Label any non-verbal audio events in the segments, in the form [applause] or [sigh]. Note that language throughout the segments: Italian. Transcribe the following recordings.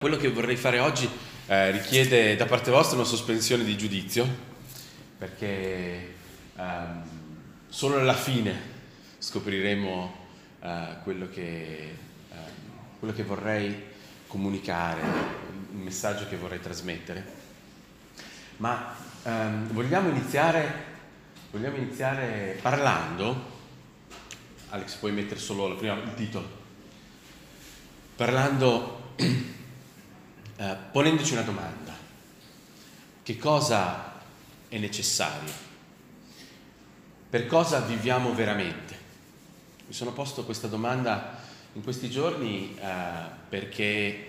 Quello che vorrei fare oggi eh, richiede da parte vostra una sospensione di giudizio, perché ehm, solo alla fine scopriremo eh, quello, che, eh, quello, che, vorrei comunicare, il messaggio che vorrei trasmettere. Ma ehm, vogliamo, iniziare, vogliamo iniziare parlando, Alex puoi mettere solo la prima, il titolo, parlando eh, ponendoci una domanda. Che cosa è necessario? Per cosa viviamo veramente? Mi sono posto questa domanda in questi giorni eh, perché eh,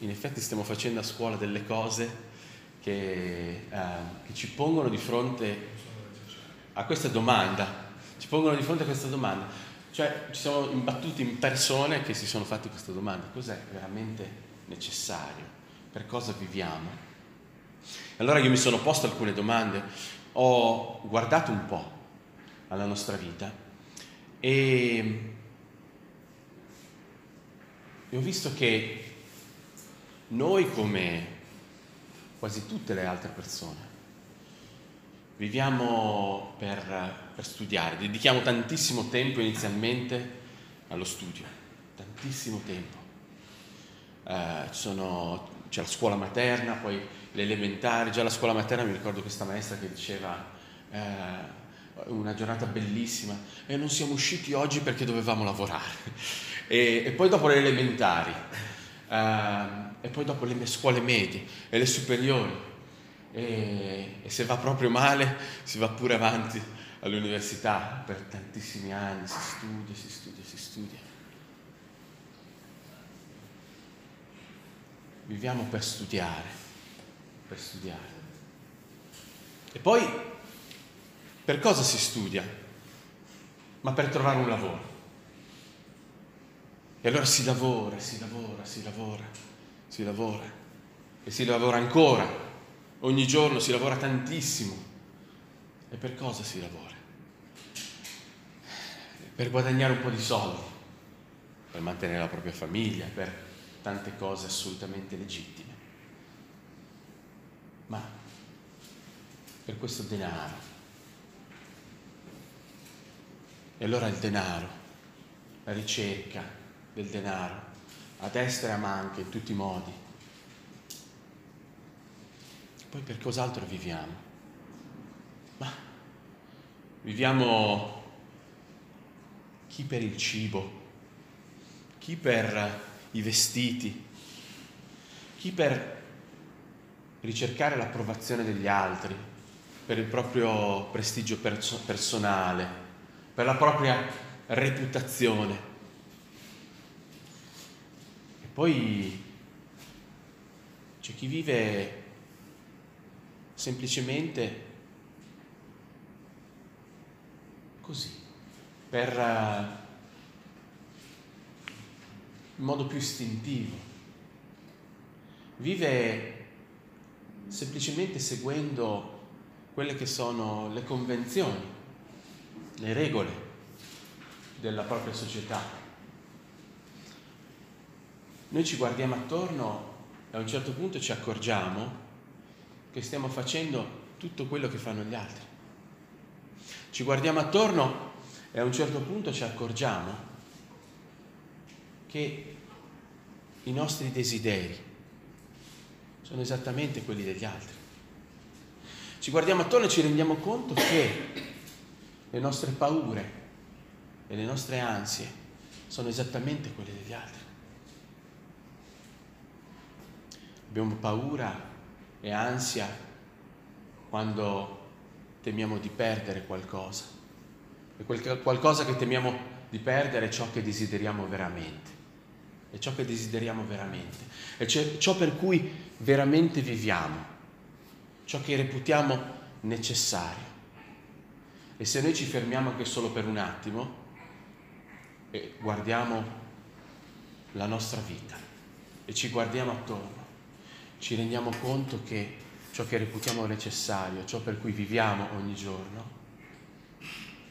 in effetti stiamo facendo a scuola delle cose che, eh, che ci pongono di fronte a questa domanda. Ci pongono di fronte a questa domanda. Cioè ci siamo imbattuti in persone che si sono fatti questa domanda. Cos'è veramente necessario, per cosa viviamo. Allora io mi sono posto alcune domande, ho guardato un po' alla nostra vita e, ho visto che noi come quasi tutte le altre persone viviamo per, per studiare, dedichiamo tantissimo tempo inizialmente allo studio, tantissimo tempo sono, c'è la scuola materna, poi le elementari, già la scuola materna mi ricordo questa maestra che diceva eh, una giornata bellissima e non siamo usciti oggi perché dovevamo lavorare. [laughs] E, e poi dopo le elementari, eh, e poi dopo le scuole medie e le superiori. E, e se va proprio male si va pure avanti all'università per tantissimi anni, si studia, si studia, si studia. Viviamo per studiare, per studiare. E poi, per cosa si studia? Ma per trovare un lavoro. E allora si lavora, si lavora, si lavora, si lavora. E si lavora ancora. Ogni giorno si lavora tantissimo. E per cosa si lavora? Per guadagnare un po' di soldi, per mantenere la propria famiglia, per tante cose assolutamente legittime. Ma per questo denaro. E allora il denaro, la ricerca del denaro, a destra e a manca in tutti i modi. Poi per cos'altro viviamo? Ma viviamo chi per il cibo, chi per i vestiti, chi per ricercare l'approvazione degli altri, per il proprio prestigio perso- personale, per la propria reputazione. E poi c'è chi vive semplicemente così, per in modo più istintivo. Vive semplicemente seguendo quelle che sono le convenzioni, le regole della propria società. Noi ci guardiamo attorno e a un certo punto ci accorgiamo che stiamo facendo tutto quello che fanno gli altri. Ci guardiamo attorno e a un certo punto ci accorgiamo che i nostri desideri sono esattamente quelli degli altri. Ci guardiamo attorno e ci rendiamo conto che le nostre paure e le nostre ansie sono esattamente quelle degli altri. Abbiamo paura e ansia quando temiamo di perdere qualcosa. E quel qualcosa che temiamo di perdere è ciò che desideriamo veramente è ciò che desideriamo veramente, è ciò per cui veramente viviamo, ciò che reputiamo necessario. E se noi ci fermiamo anche solo per un attimo e guardiamo la nostra vita e ci guardiamo attorno, ci rendiamo conto che ciò che reputiamo necessario, ciò per cui viviamo ogni giorno,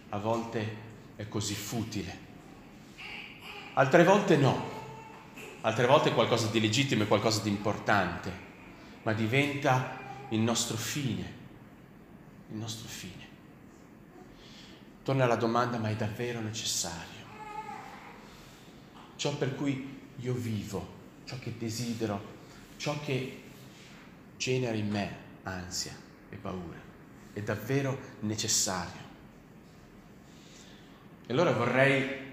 a volte è così futile, altre volte no altre volte è qualcosa di legittimo, è qualcosa di importante, ma diventa il nostro fine, il nostro fine. Torna alla domanda, ma è davvero necessario? Ciò per cui io vivo, ciò che desidero, ciò che genera in me ansia e paura, è davvero necessario? E allora vorrei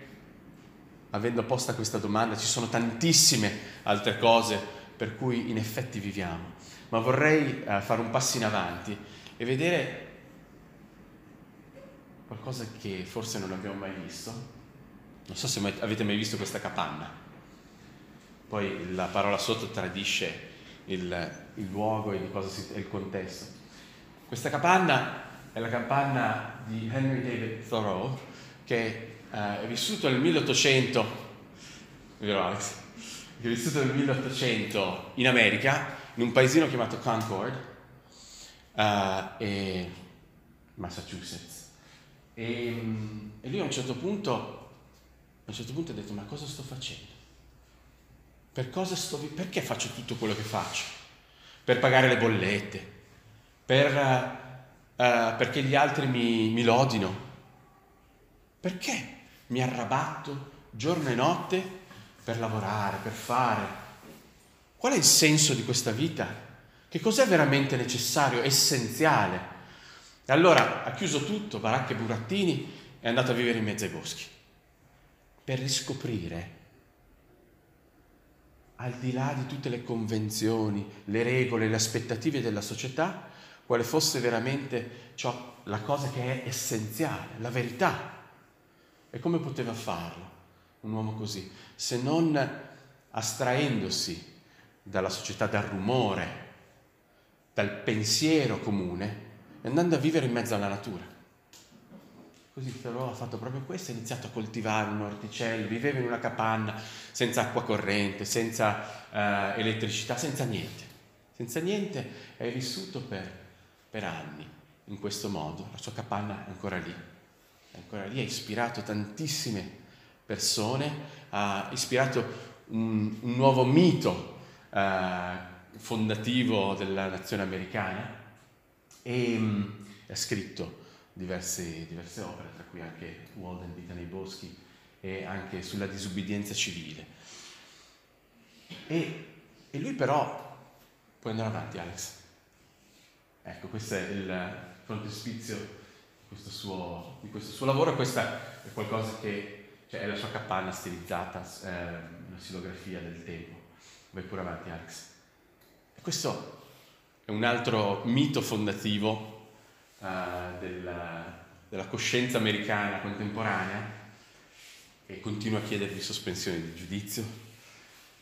avendo posta questa domanda, ci sono tantissime altre cose per cui in effetti viviamo, ma vorrei eh, fare un passo in avanti e vedere qualcosa che forse non abbiamo mai visto. Non so se mai, avete mai visto questa capanna. Poi la parola sotto tradisce il, il luogo e il, contesto. Questa capanna è la capanna di Henry David Thoreau, che eh, vissuto nel 1800, vero Alex? È vissuto nel 1800 in America, in un paesino chiamato Concord, uh, e Massachusetts. E, e lui a un certo punto, a un certo punto ha detto, ma cosa sto facendo? Per cosa sto, perché faccio tutto quello che faccio? Per pagare le bollette? Per, uh, perché gli altri mi, mi lodino? Perché? Mi arrabatto giorno e notte per lavorare, per fare. Qual è il senso di questa vita? Che cos'è veramente necessario, essenziale? E allora ha chiuso tutto, baracche e burattini, è andato a vivere in mezzo ai boschi, per riscoprire, al di là di tutte le convenzioni, le regole, le aspettative della società, quale fosse veramente ciò, la cosa che è essenziale, la verità e come poteva farlo un uomo così? Se non astraendosi dalla società, dal rumore, dal pensiero comune e andando a vivere in mezzo alla natura. Così però ha fatto proprio questo, ha iniziato a coltivare un orticello, viveva in una capanna senza acqua corrente, senza uh, elettricità, senza niente. Senza niente è vissuto per, per anni in questo modo, la sua capanna è ancora lì ancora lì ha ispirato tantissime persone, ha ispirato un, un nuovo mito eh, fondativo della nazione americana e um, ha scritto diverse, diverse, opere, tra cui anche Walden, Vita nei boschi e anche sulla disubbidienza civile. E, e lui però, puoi andare avanti Alex, ecco questo è il frontespizio questo suo, di questo suo lavoro. Questa è qualcosa che cioè, è la sua capanna stilizzata, eh, una silografia del tempo. Vai pure avanti, Alex. E questo è un altro mito fondativo uh, della, della, coscienza americana contemporanea e continua a chiedervi sospensione di giudizio.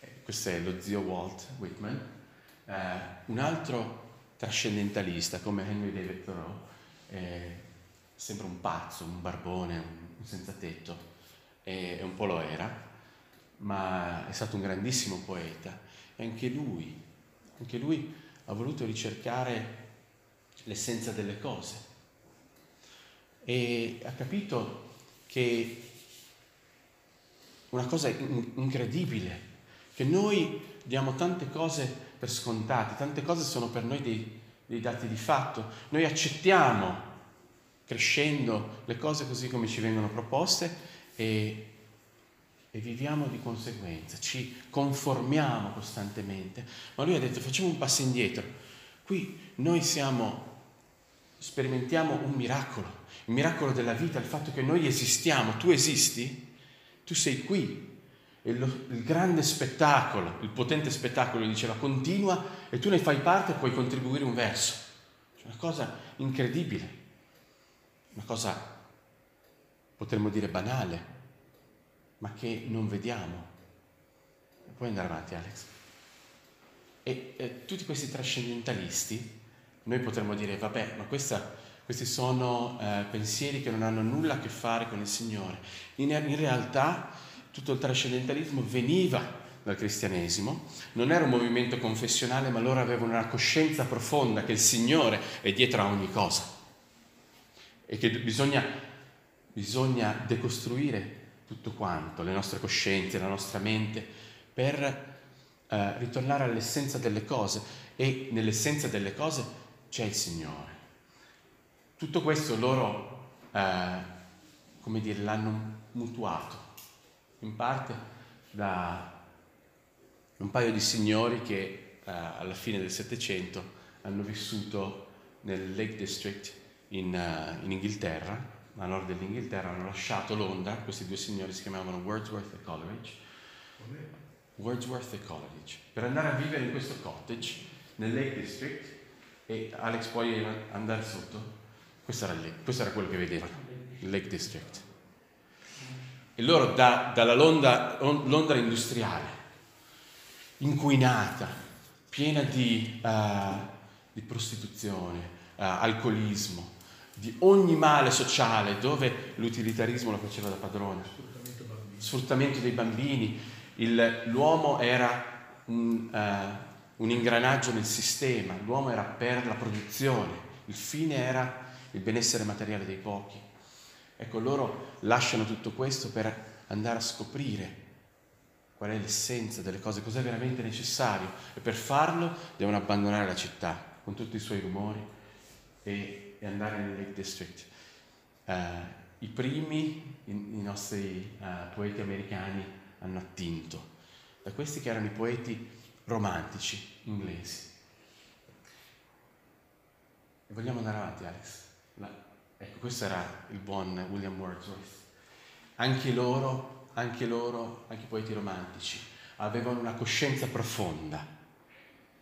Eh, questo è lo zio Walt Whitman. Uh, un altro trascendentalista come Henry David Thoreau eh, sembra un pazzo, un barbone, un senza tetto, e, un po' lo era, ma è stato un grandissimo poeta. E anche lui, anche lui ha voluto ricercare l'essenza delle cose. E ha capito che una cosa incredibile, che noi diamo tante cose per scontate, tante cose sono per noi dei, dei dati di fatto, noi accettiamo crescendo le cose così come ci vengono proposte e, e viviamo di conseguenza, ci conformiamo costantemente. Ma lui ha detto facciamo un passo indietro. Qui noi siamo, sperimentiamo un miracolo, il miracolo della vita, il fatto che noi esistiamo, tu esisti, tu sei qui. Lo, il grande spettacolo, il potente spettacolo, diceva, continua e tu ne fai parte e puoi contribuire un verso. Cioè una cosa incredibile una cosa potremmo dire banale, ma che non vediamo. Puoi andare avanti, Alex. E eh, tutti questi trascendentalisti, noi potremmo dire, vabbè, ma questa, questi sono eh, pensieri che non hanno nulla a che fare con il Signore. In, in realtà tutto il trascendentalismo veniva dal cristianesimo, non era un movimento confessionale, ma loro avevano una coscienza profonda che il Signore è dietro a ogni cosa e che bisogna, bisogna decostruire tutto quanto, le nostre coscienze, la nostra mente, per eh, ritornare all'essenza delle cose e nell'essenza delle cose c'è il Signore. Tutto questo loro, eh, come dire, l'hanno mutuato, in parte da un paio di signori che eh, alla fine del Settecento hanno vissuto nel Lake District in, uh, in, Inghilterra, a nord dell'Inghilterra, hanno lasciato Londra, questi due signori si chiamavano Wordsworth e Coleridge, Wordsworth e Coleridge, per andare a vivere in questo cottage nel Lake District e Alex puoi andare sotto? Questo era, lì, questo era quello che vedevano, il Lake District. E loro da, dalla Londra, Londra, industriale, inquinata, piena di, uh, di prostituzione, uh, alcolismo, di ogni male sociale dove l'utilitarismo lo faceva da padrone, sfruttamento dei bambini, il, l'uomo era un, uh, un ingranaggio nel sistema, l'uomo era per la produzione, il fine era il benessere materiale dei pochi. Ecco, loro lasciano tutto questo per andare a scoprire qual è l'essenza delle cose, cos'è veramente necessario. E per farlo devono abbandonare la città con tutti i suoi rumori e, e andare nel Lake District. Uh, I primi, i, i nostri uh, poeti americani, hanno attinto, da questi che erano i poeti romantici inglesi. E vogliamo andare avanti, Alex? La, ecco, questo era il buon William Wordsworth. Anche loro, anche loro, anche i poeti romantici, avevano una coscienza profonda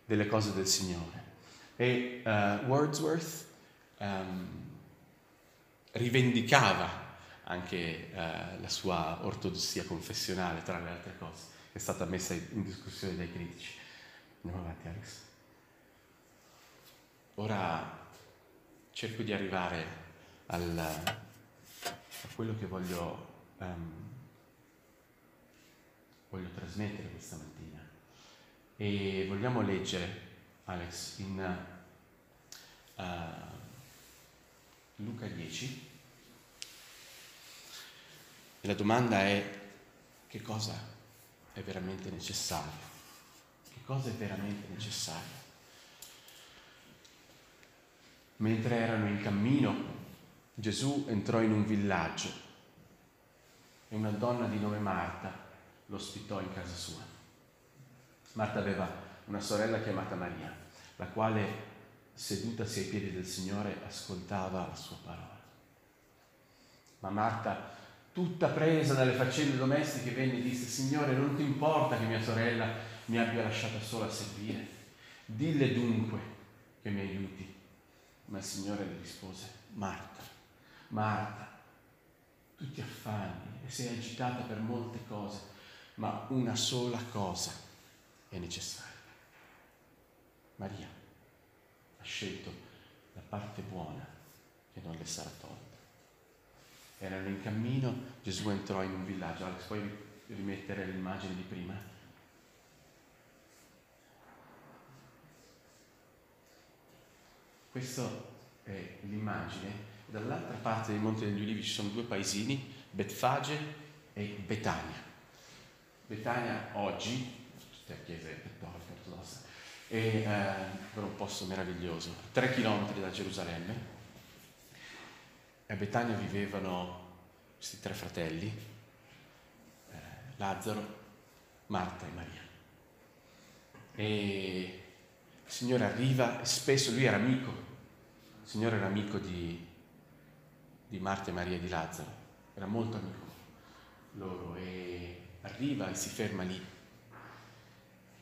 delle cose del Signore. E uh, Wordsworth um, rivendicava anche eh, la sua ortodossia confessionale, tra le altre cose, che è stata messa in discussione dai critici. Andiamo avanti, Alex. Ora cerco di arrivare al, a quello che voglio, um, voglio trasmettere questa mattina. E vogliamo leggere, Alex, in uh, Luca 10. E la domanda è che cosa è veramente necessario? Che cosa è veramente necessario? Mentre erano in cammino, Gesù entrò in un villaggio e una donna di nome Marta lo ospitò in casa sua. Marta aveva una sorella chiamata Maria, la quale, sedutasi ai piedi del Signore, ascoltava la sua parola. Ma Marta tutta presa dalle faccende domestiche, venne e disse, Signore, non ti importa che mia sorella mi abbia lasciata sola a servire? Dille dunque che mi aiuti. Ma il Signore le rispose, Marta, Marta, tu ti affanni e sei agitata per molte cose, ma una sola cosa è necessaria. Maria scelto la parte buona che non le sarà tolta erano in cammino, Gesù entrò in un villaggio. Alex, puoi rimettere l'immagine di prima? Questa è l'immagine. Dall'altra parte dei Monti degli Ulivi ci sono due paesini, Betfage e Betania. Betania oggi, tutte a chiese cattoliche ortodossa, è eh, un posto meraviglioso, tre chilometri da Gerusalemme, a Betania vivevano questi tre fratelli, eh, Lazzaro, Marta e Maria. E il Signore arriva e spesso lui era amico, il Signore era amico di, di Marta e Maria e di Lazzaro, era molto amico loro e arriva e si ferma lì.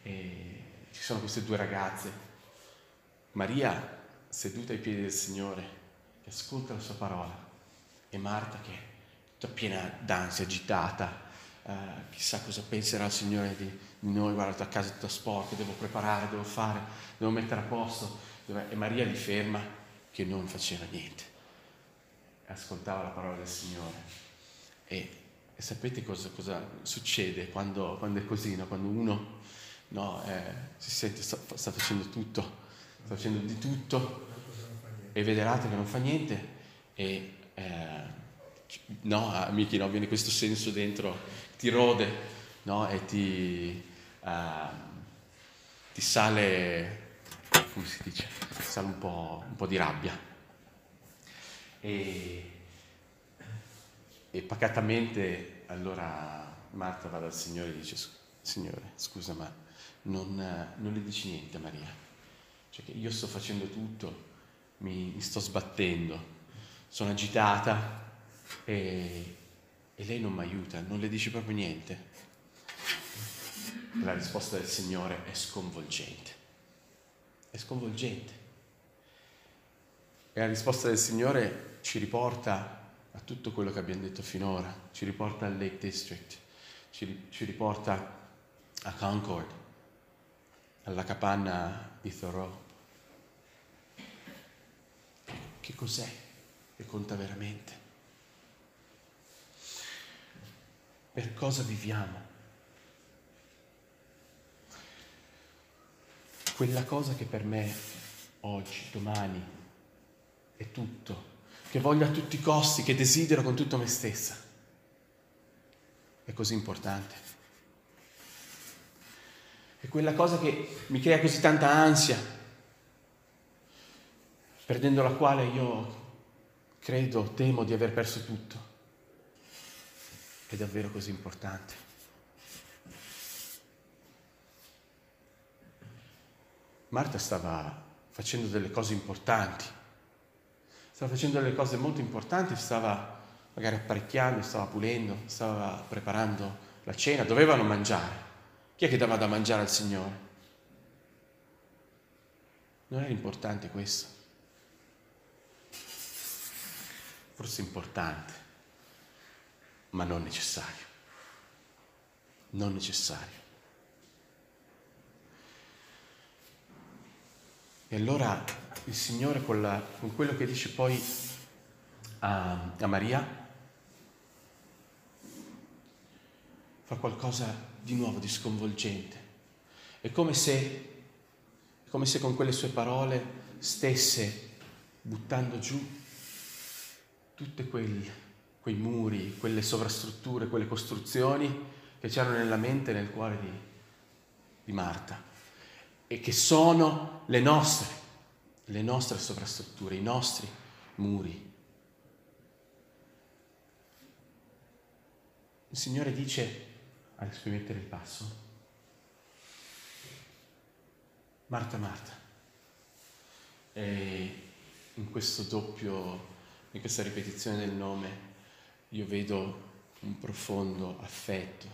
E ci sono queste due ragazze, Maria seduta ai piedi del Signore che ascolta la sua parola e Marta che è tutta piena d'ansia, agitata, eh, chissà cosa penserà il Signore di, di noi, guarda, a casa tutta sporca, devo preparare, devo fare, devo mettere a posto. E Maria li ferma che non faceva niente, ascoltava la parola del Signore. E, e sapete cosa, cosa succede quando, quando, è così, no? quando uno no, eh, si sente, sta, sta facendo tutto, sta facendo di tutto. E vedrete che non fa niente. E eh, no, a Miki no, viene questo senso dentro, ti rode no, e ti, uh, ti sale, come si dice, sale un po', un po di rabbia. E, e pacatamente allora Marta va dal Signore e dice, Signore, scusa ma non, non le dici niente a Maria, cioè che io sto facendo tutto, mi, mi sto sbattendo, sono agitata e, e lei non mi aiuta, non le dici proprio niente. La risposta del Signore è sconvolgente, è sconvolgente. E la risposta del Signore ci riporta a tutto quello che abbiamo detto finora, ci riporta al Lake District, ci, ci riporta a Concord, alla capanna di Thoreau. Che cos'è che conta veramente? Per cosa viviamo? Quella cosa che per me oggi, domani, è tutto, che voglio a tutti i costi, che desidero con tutto me stessa, è così importante. È quella cosa che mi crea così tanta ansia, perdendo la quale io credo, temo di aver perso tutto. È davvero così importante. Marta stava facendo delle cose importanti, stava facendo delle cose molto importanti, stava magari apparecchiando, stava pulendo, stava preparando la cena, dovevano mangiare. Chi è che dava da mangiare al Signore? Non era importante questo. Forse importante, ma non necessario. Non necessario. E allora il Signore con, la, con quello che dice poi a, a Maria, fa qualcosa di nuovo, di sconvolgente. È come se, è come se con quelle sue parole stesse buttando giù tutti quei, muri, quelle sovrastrutture, quelle costruzioni che c'erano nella mente e nel cuore di, di Marta e che sono le nostre, le nostre sovrastrutture, i nostri muri. Il Signore dice a mettere il passo. Marta, Marta. E in questo doppio, in questa ripetizione del nome, io vedo un profondo affetto,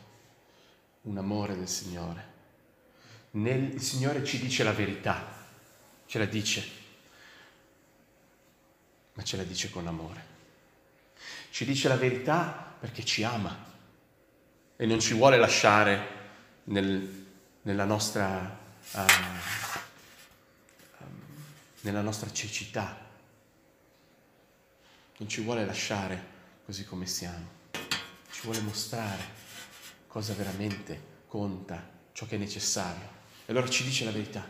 un amore del Signore. Nel, il Signore ci dice la verità, ce la dice, ma ce la dice con amore. Ci dice la verità perché ci ama e non ci vuole lasciare nel, nella, nostra, uh, nella nostra cecità, non ci vuole lasciare così come siamo, ci vuole mostrare cosa veramente conta, ciò che è necessario. E allora ci dice la verità,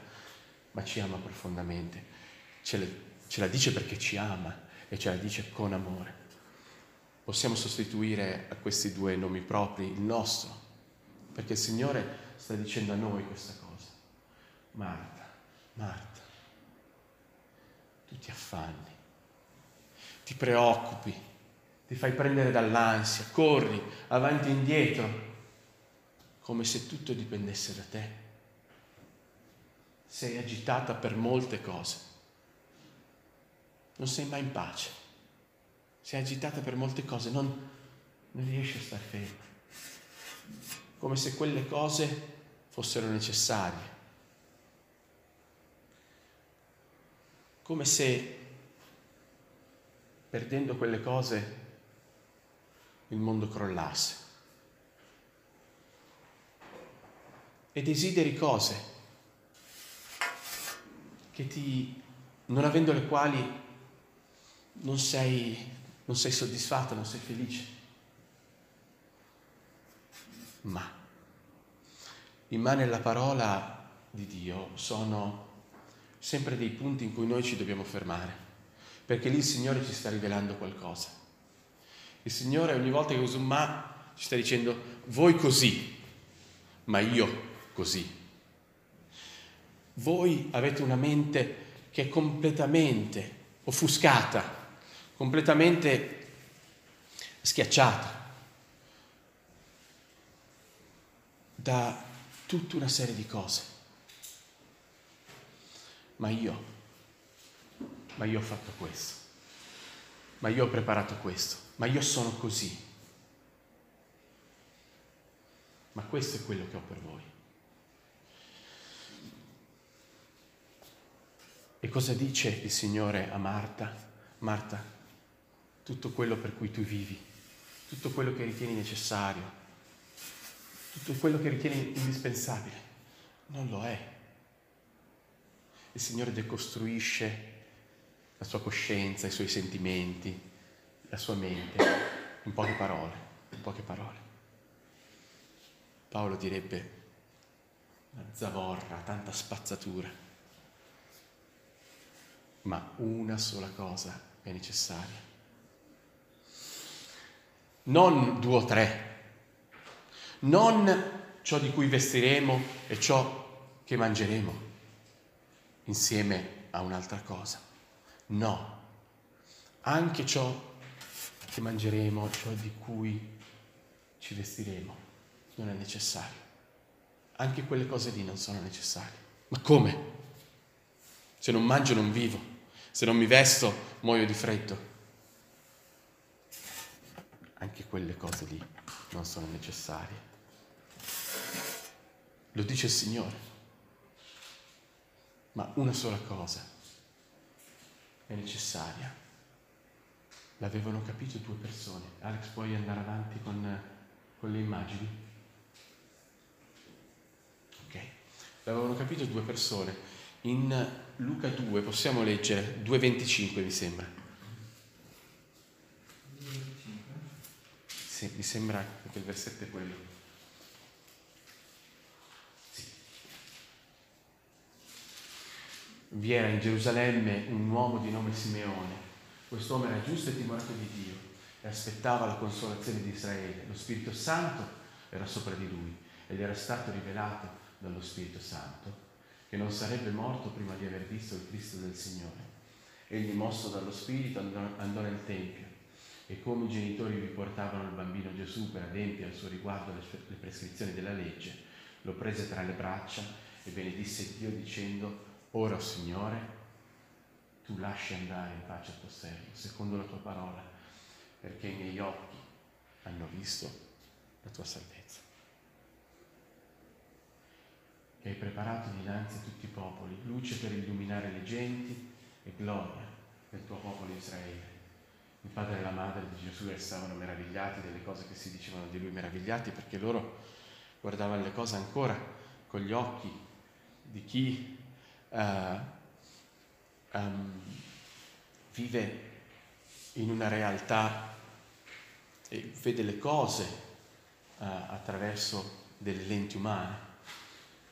ma ci ama profondamente, ce, le, ce la dice perché ci ama e ce la dice con amore possiamo sostituire a questi due nomi propri il nostro, perché il Signore sta dicendo a noi questa cosa. Marta, Marta, tu ti affanni, ti preoccupi, ti fai prendere dall'ansia, corri avanti e indietro, come se tutto dipendesse da te. Sei agitata per molte cose, non sei mai in pace si è agitata per molte cose, non, non riesce a stare ferma, come se quelle cose fossero necessarie, come se perdendo quelle cose il mondo crollasse. E desideri cose che ti, non avendo le quali non sei non sei soddisfatto, non sei felice. Ma in mano la parola di Dio sono sempre dei punti in cui noi ci dobbiamo fermare, perché lì il Signore ci sta rivelando qualcosa. Il Signore ogni volta che usa un ma ci sta dicendo voi così, ma io così. Voi avete una mente che è completamente offuscata, completamente schiacciata da tutta una serie di cose. Ma io, ma io ho fatto questo, ma io ho preparato questo, ma io sono così. Ma questo è quello che ho per voi. E cosa dice il Signore a Marta? Marta, tutto quello per cui tu vivi, tutto quello che ritieni necessario, tutto quello che ritieni indispensabile, non lo è. Il Signore decostruisce la sua coscienza, i suoi sentimenti, la sua mente, in poche parole, in poche parole. Paolo direbbe una zavorra, tanta spazzatura, ma una sola cosa è necessaria. Non due o tre, non ciò di cui vestiremo e ciò che mangeremo insieme a un'altra cosa. No, anche ciò che mangeremo, ciò di cui ci vestiremo non è necessario. Anche quelle cose lì non sono necessarie. Ma come? Se non mangio non vivo, se non mi vesto muoio di freddo. Anche quelle cose lì non sono necessarie. Lo dice il Signore. Ma una sola cosa è necessaria. L'avevano capito due persone. Alex, puoi andare avanti con, con le immagini? L'avevano capito due persone. In Luca 2 possiamo leggere 2.25 mi sembra. Sì, mi sembra che il versetto è quello. Sì. Vi era in Gerusalemme un uomo di nome Simeone. Quest'uomo era giusto e timorato di Dio e aspettava la consolazione di Israele. Lo Spirito Santo era sopra di lui ed era stato rivelato dallo Spirito Santo, che non sarebbe morto prima di aver visto il Cristo del Signore. Egli, mosso dallo Spirito, andò nel Tempio e come i genitori vi portavano il bambino Gesù per adempiere al suo riguardo le prescrizioni della legge, lo prese tra le braccia e benedisse Dio dicendo, ora, Signore, tu lasci andare in pace a tuo servo, secondo la tua parola, perché i miei occhi hanno visto la tua salvezza che hai preparato dinanzi a tutti i popoli, luce per illuminare le genti e gloria del tuo popolo Israele. Il padre e la madre di Gesù restavano meravigliati delle cose che si dicevano di lui, meravigliati perché loro guardavano le cose ancora con gli occhi di chi uh, um, vive in una realtà e vede le cose uh, attraverso delle lenti umane.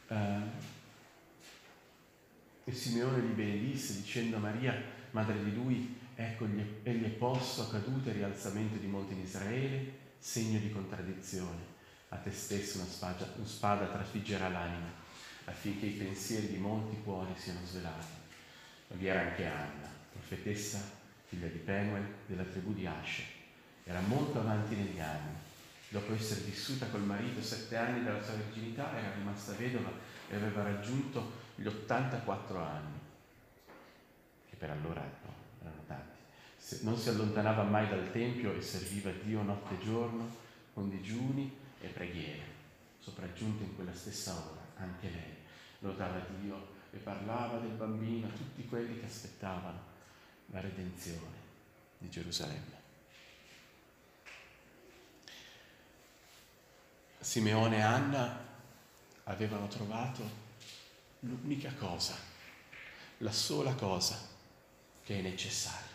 Eh, e Simeone li benedisse dicendo a Maria, madre di lui, ecco egli è posto a caduta e rialzamento di molti in Israele, segno di contraddizione. A te stesso una spada, una spada trafiggerà l'anima, affinché i pensieri di molti cuori siano svelati. Ma vi era anche Anna, profetessa, figlia di Penuel, della tribù di Asce. Era molto avanti negli anni dopo essere vissuta col marito sette anni dalla sua virginità, era rimasta vedova e aveva raggiunto gli 84 anni, che per allora no. Non si allontanava mai dal Tempio e serviva Dio notte e giorno con digiuni e preghiere. Sopraggiunta in quella stessa ora, anche lei lodava Dio e parlava del bambino a tutti quelli che aspettavano la redenzione di Gerusalemme. Simeone e Anna avevano trovato l'unica cosa, la sola cosa che è necessaria.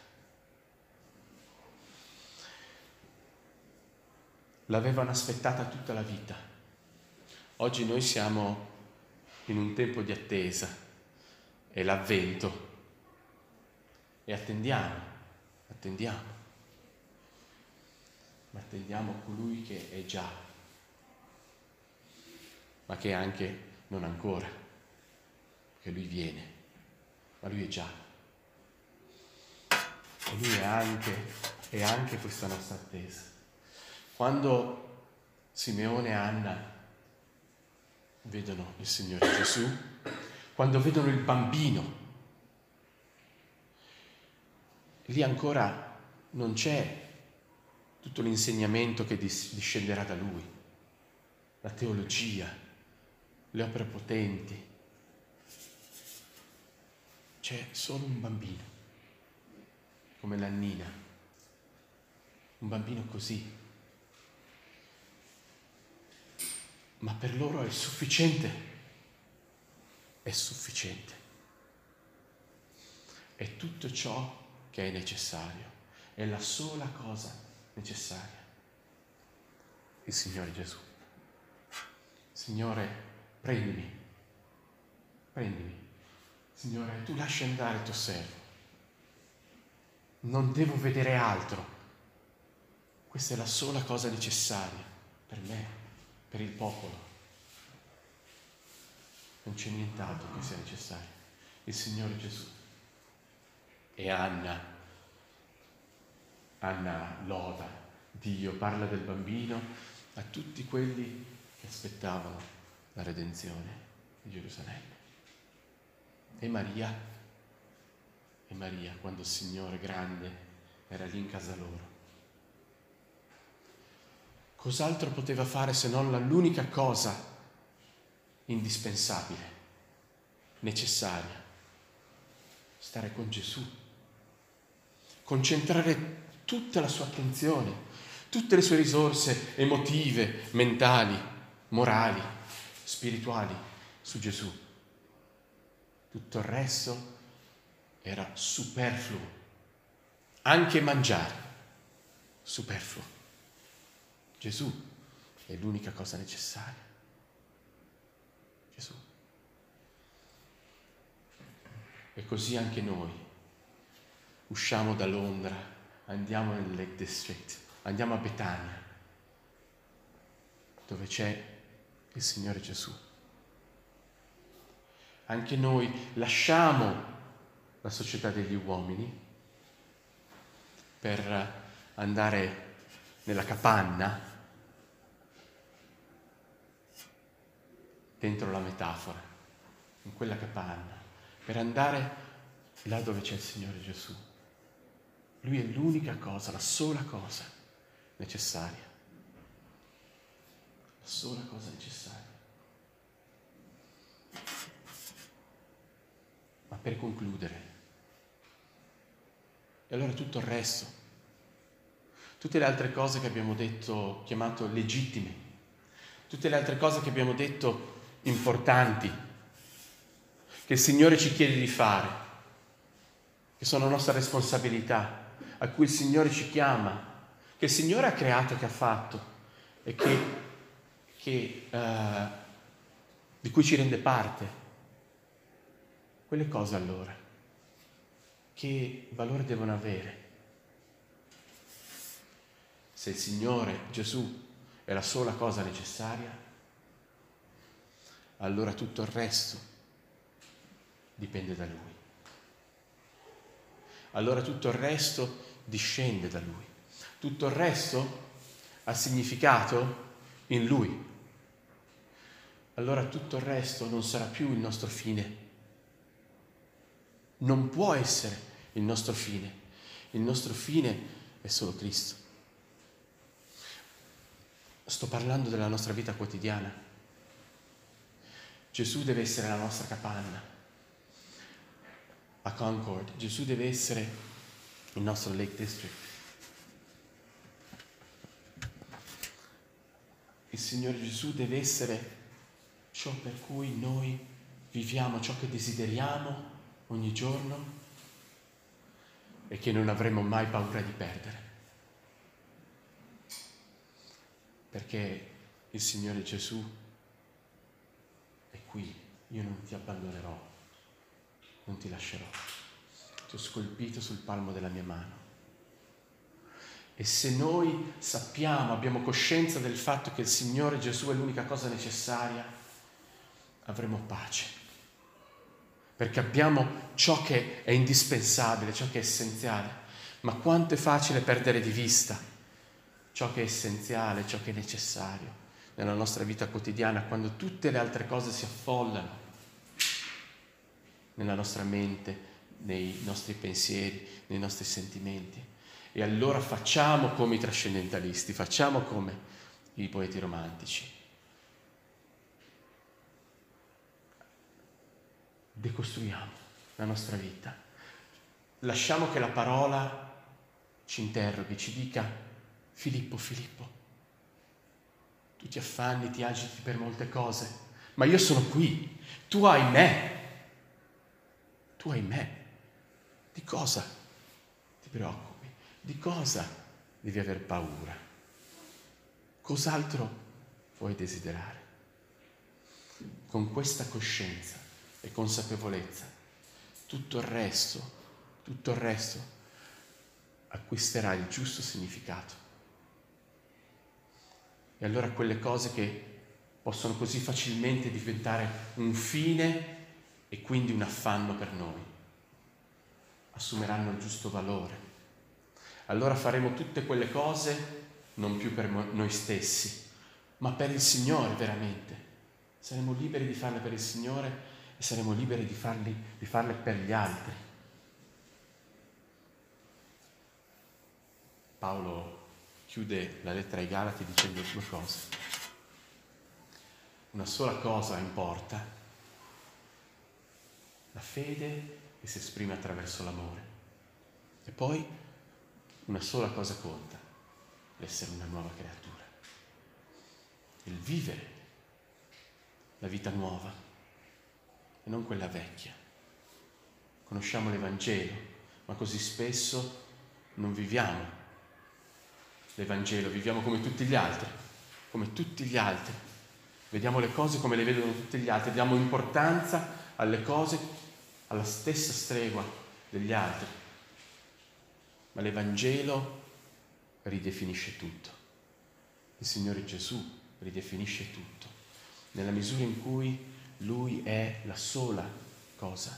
L'avevano aspettata tutta la vita. Oggi noi siamo in un tempo di attesa, è l'avvento e attendiamo, attendiamo, ma attendiamo colui che è già ma che anche non ancora, che lui viene, ma lui è già. E lui è anche, è anche questa nostra attesa. Quando Simeone e Anna vedono il Signore Gesù, quando vedono il bambino, lì ancora non c'è tutto l'insegnamento che discenderà da lui, la teologia, le opere potenti. C'è solo un bambino, come l'Annina, un bambino così. Ma per loro è sufficiente è sufficiente. È tutto ciò che è necessario, è la sola cosa necessaria. Il Signore Gesù. Signore, prendimi, prendimi. Signore, tu lasci andare il tuo servo. Non devo vedere altro. Questa è la sola cosa necessaria per me, per il popolo. Non c'è nient'altro che sia necessario. Il Signore Gesù. E Anna, Anna loda Dio, parla del bambino a tutti quelli che aspettavano la redenzione di Gerusalemme. E Maria, e Maria, quando il Signore grande era lì in casa loro. Cos'altro poteva fare se non l'unica cosa indispensabile, necessaria, stare con Gesù, concentrare tutta la sua attenzione, tutte le sue risorse emotive, mentali, morali, spirituali su Gesù. Tutto il resto era superfluo, anche mangiare, superfluo. Gesù è l'unica cosa necessaria. Gesù. E così anche noi usciamo da Londra, andiamo nel Lake District, andiamo a Betania, dove c'è il Signore Gesù. Anche noi lasciamo la società degli uomini per andare nella capanna dentro la metafora, in quella capanna, per andare là dove c'è il Signore Gesù. Lui è l'unica cosa, la sola cosa necessaria. La sola cosa necessaria. Ma per concludere, e allora tutto il resto, tutte le altre cose che abbiamo detto, chiamato legittime, tutte le altre cose che abbiamo detto importanti che il Signore ci chiede di fare, che sono nostra responsabilità, a cui il Signore ci chiama, che il Signore ha creato che ha fatto e che, che, uh, di cui ci rende parte. Quelle cose allora, che valore devono avere? Se il Signore Gesù è la sola cosa necessaria, allora tutto il resto dipende da Lui. Allora tutto il resto discende da Lui. Tutto il resto ha significato in Lui. Allora tutto il resto non sarà più il nostro fine. Non può essere il nostro fine. Il nostro fine è solo Cristo. Sto parlando della nostra vita quotidiana. Gesù deve essere la nostra capanna. A Concord, Gesù deve essere il nostro Lake District. Il Signore Gesù deve essere ciò per cui noi viviamo, ciò che desideriamo ogni giorno e che non avremo mai paura di perdere. Perché il Signore Gesù qui, io non ti abbandonerò, non ti lascerò. Ti ho scolpito sul palmo della mia mano. E se noi sappiamo, abbiamo coscienza del fatto che il Signore Gesù è l'unica cosa necessaria, avremo pace, perché abbiamo ciò che è indispensabile, ciò che è essenziale. Ma quanto è facile perdere di vista ciò che è essenziale, ciò che è necessario nella nostra vita quotidiana, quando tutte le altre cose si affollano nella nostra mente, nei nostri pensieri, nei nostri sentimenti. E allora facciamo come i trascendentalisti, facciamo come i poeti romantici. Decostruiamo la nostra vita. Lasciamo che la parola ci interroghi, ci dica Filippo, Filippo, tu ti affanni, ti agiti per molte cose, ma io sono qui, tu hai me, tu hai me. Di cosa ti preoccupi? Di cosa devi aver paura? Cos'altro vuoi desiderare? Con questa coscienza e consapevolezza, tutto il resto, tutto il resto acquisterà il giusto significato. Allora quelle cose che possono così facilmente diventare un fine e quindi un affanno per noi assumeranno il giusto valore. Allora faremo tutte quelle cose non più per noi stessi, ma per il Signore veramente. Saremo liberi di farle per il Signore e saremo liberi di, farli, di farle per gli altri. Paolo chiude la lettera ai Galati dicendo due cose. Una sola cosa importa, la fede che si esprime attraverso l'amore. E poi una sola cosa conta, l'essere una nuova creatura, il vivere la vita nuova e non quella vecchia. Conosciamo l'Evangelo, ma così spesso non viviamo l'Evangelo, viviamo come tutti gli altri, come tutti gli altri. Vediamo le cose come le vedono tutti gli altri, diamo importanza alle cose alla stessa stregua degli altri. Ma l'Evangelo ridefinisce tutto. Il Signore Gesù ridefinisce tutto, nella misura in cui Lui è la sola cosa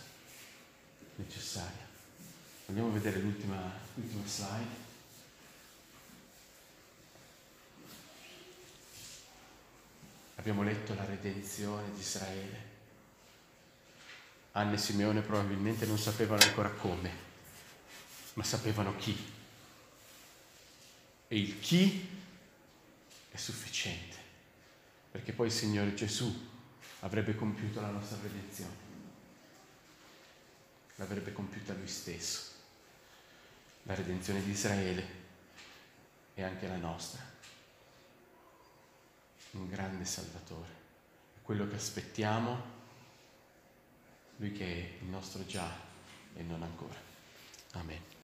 necessaria. Andiamo a vedere l'ultima, l'ultima slide. Abbiamo letto la redenzione di Israele Anne e Simeone probabilmente non sapevano ancora come, ma sapevano chi. E il chi è sufficiente, perché poi il Signore Gesù avrebbe compiuto la nostra redenzione, l'avrebbe compiuta lui stesso, la redenzione di Israele e anche la nostra. Un grande Salvatore, quello che aspettiamo lui che è il nostro già e non ancora. Amen.